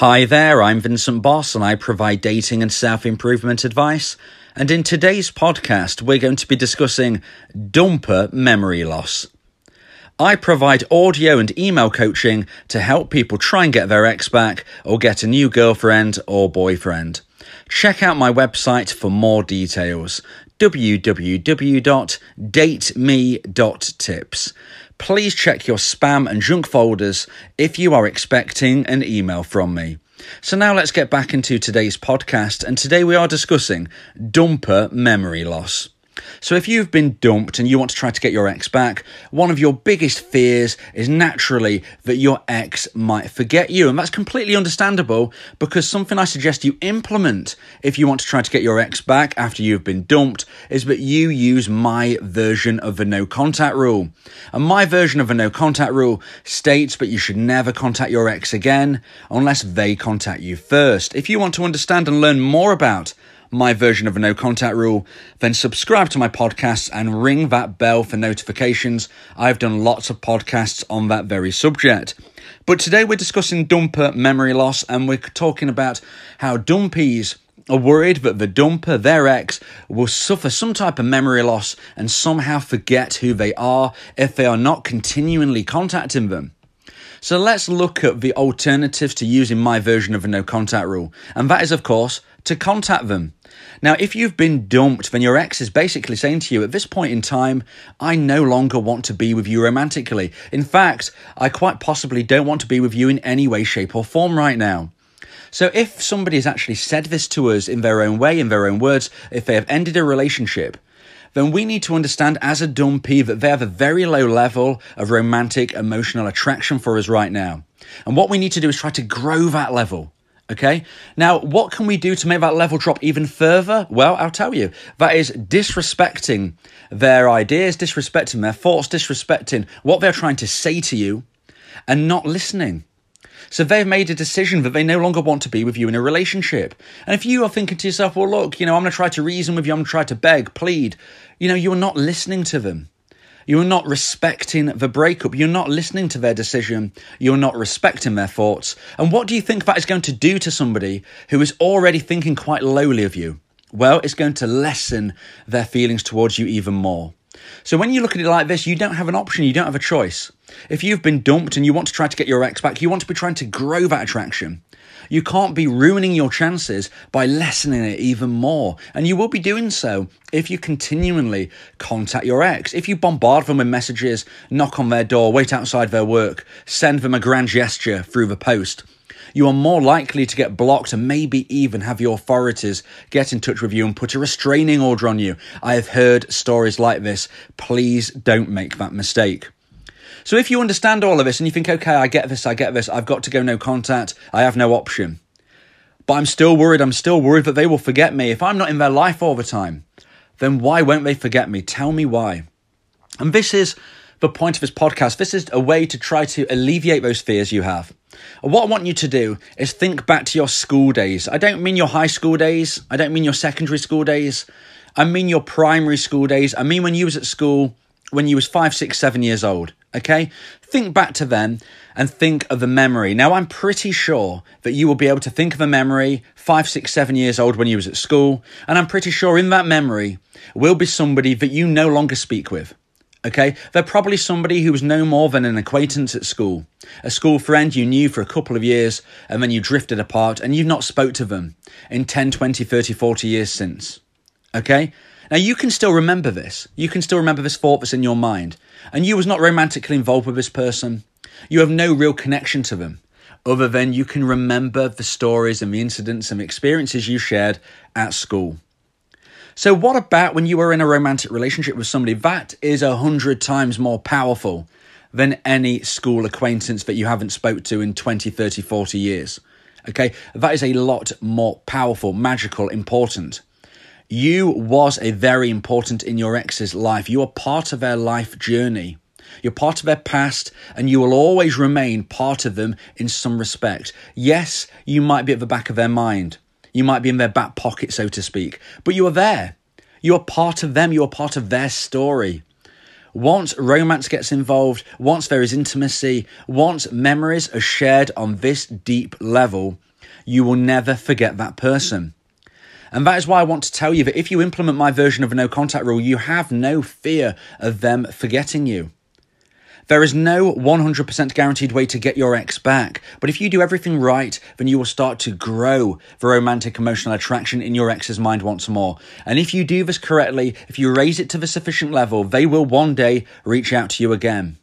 Hi there, I'm Vincent Boss and I provide dating and self improvement advice. And in today's podcast, we're going to be discussing dumper memory loss. I provide audio and email coaching to help people try and get their ex back or get a new girlfriend or boyfriend. Check out my website for more details www.dateme.tips. Please check your spam and junk folders if you are expecting an email from me. So now let's get back into today's podcast, and today we are discussing dumper memory loss. So, if you've been dumped and you want to try to get your ex back, one of your biggest fears is naturally that your ex might forget you. And that's completely understandable because something I suggest you implement if you want to try to get your ex back after you've been dumped is that you use my version of the no contact rule. And my version of the no contact rule states that you should never contact your ex again unless they contact you first. If you want to understand and learn more about my version of a no contact rule, then subscribe to my podcast and ring that bell for notifications. I've done lots of podcasts on that very subject. But today we're discussing dumper memory loss and we're talking about how dumpees are worried that the dumper, their ex, will suffer some type of memory loss and somehow forget who they are if they are not continually contacting them. So let's look at the alternatives to using my version of a no contact rule. And that is, of course, to contact them. Now, if you've been dumped, then your ex is basically saying to you, at this point in time, I no longer want to be with you romantically. In fact, I quite possibly don't want to be with you in any way, shape, or form right now. So, if somebody has actually said this to us in their own way, in their own words, if they have ended a relationship, then we need to understand as a dumpee that they have a very low level of romantic emotional attraction for us right now. And what we need to do is try to grow that level. Okay. Now, what can we do to make that level drop even further? Well, I'll tell you. That is disrespecting their ideas, disrespecting their thoughts, disrespecting what they're trying to say to you, and not listening. So they've made a decision that they no longer want to be with you in a relationship. And if you are thinking to yourself, well, look, you know, I'm going to try to reason with you, I'm going to try to beg, plead, you know, you're not listening to them. You're not respecting the breakup. You're not listening to their decision. You're not respecting their thoughts. And what do you think that is going to do to somebody who is already thinking quite lowly of you? Well, it's going to lessen their feelings towards you even more. So when you look at it like this, you don't have an option, you don't have a choice. If you've been dumped and you want to try to get your ex back, you want to be trying to grow that attraction. You can't be ruining your chances by lessening it even more. And you will be doing so if you continually contact your ex. If you bombard them with messages, knock on their door, wait outside their work, send them a grand gesture through the post, you are more likely to get blocked and maybe even have your authorities get in touch with you and put a restraining order on you. I have heard stories like this. Please don't make that mistake. So if you understand all of this and you think, okay, I get this, I get this, I've got to go no contact, I have no option. But I'm still worried, I'm still worried that they will forget me. If I'm not in their life all the time, then why won't they forget me? Tell me why. And this is the point of this podcast. This is a way to try to alleviate those fears you have. What I want you to do is think back to your school days. I don't mean your high school days, I don't mean your secondary school days. I mean your primary school days. I mean when you was at school when you was five, six, seven years old. Okay? Think back to then and think of the memory. Now, I'm pretty sure that you will be able to think of a memory five, six, seven years old when you was at school. And I'm pretty sure in that memory will be somebody that you no longer speak with. Okay, they're probably somebody who was no more than an acquaintance at school, a school friend you knew for a couple of years and then you drifted apart and you've not spoke to them in 10, 20, 30, 40 years since. Okay? Now you can still remember this. You can still remember this thought that's in your mind. And you was not romantically involved with this person. You have no real connection to them, other than you can remember the stories and the incidents and the experiences you shared at school. So, what about when you are in a romantic relationship with somebody? That is a hundred times more powerful than any school acquaintance that you haven't spoke to in 20, 30, 40 years. Okay, that is a lot more powerful, magical, important. You was a very important in your ex's life. You are part of their life journey. You're part of their past, and you will always remain part of them in some respect. Yes, you might be at the back of their mind. You might be in their back pocket, so to speak, but you are there. You are part of them. You are part of their story. Once romance gets involved, once there is intimacy, once memories are shared on this deep level, you will never forget that person. And that is why I want to tell you that if you implement my version of a no contact rule, you have no fear of them forgetting you. There is no 100% guaranteed way to get your ex back, but if you do everything right, then you will start to grow the romantic emotional attraction in your ex's mind once more. And if you do this correctly, if you raise it to the sufficient level, they will one day reach out to you again.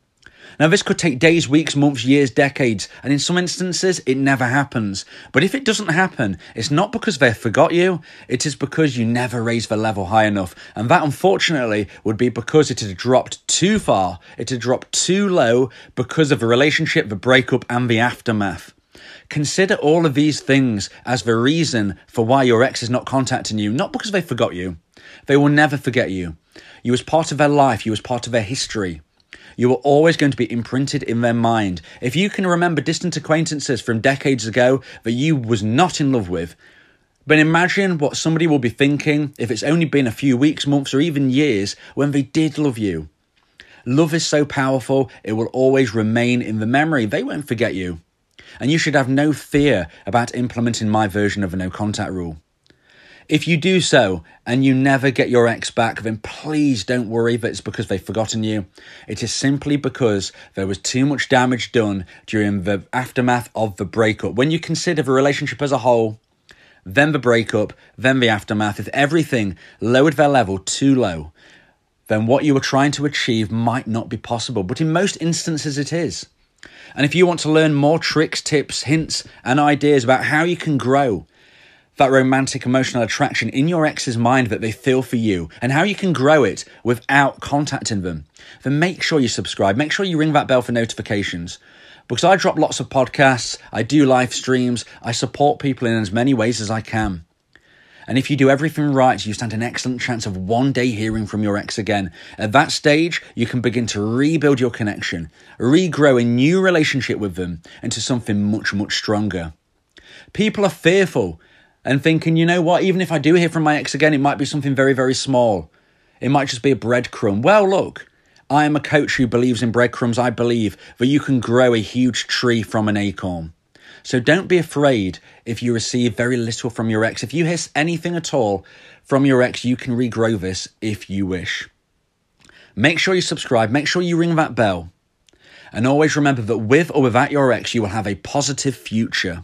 Now, this could take days, weeks, months, years, decades, and in some instances, it never happens. But if it doesn't happen, it's not because they forgot you, it is because you never raised the level high enough. And that, unfortunately, would be because it had dropped too far, it had dropped too low because of the relationship, the breakup, and the aftermath. Consider all of these things as the reason for why your ex is not contacting you, not because they forgot you. They will never forget you. You was part of their life, you was part of their history you are always going to be imprinted in their mind. If you can remember distant acquaintances from decades ago that you was not in love with, but imagine what somebody will be thinking if it's only been a few weeks, months, or even years when they did love you. Love is so powerful, it will always remain in the memory. They won't forget you. And you should have no fear about implementing my version of a no contact rule. If you do so and you never get your ex back, then please don't worry that it's because they've forgotten you. It is simply because there was too much damage done during the aftermath of the breakup. When you consider the relationship as a whole, then the breakup, then the aftermath, if everything lowered their level too low, then what you were trying to achieve might not be possible. But in most instances, it is. And if you want to learn more tricks, tips, hints, and ideas about how you can grow that romantic emotional attraction in your ex's mind that they feel for you and how you can grow it without contacting them, then make sure you subscribe. Make sure you ring that bell for notifications. Because I drop lots of podcasts, I do live streams, I support people in as many ways as I can. And if you do everything right, you stand an excellent chance of one day hearing from your ex again. At that stage, you can begin to rebuild your connection, regrow a new relationship with them into something much, much stronger. People are fearful and thinking, you know what, even if I do hear from my ex again, it might be something very, very small. It might just be a breadcrumb. Well, look, I am a coach who believes in breadcrumbs. I believe that you can grow a huge tree from an acorn. So don't be afraid if you receive very little from your ex. If you hear anything at all from your ex, you can regrow this if you wish. Make sure you subscribe, make sure you ring that bell. And always remember that with or without your ex, you will have a positive future.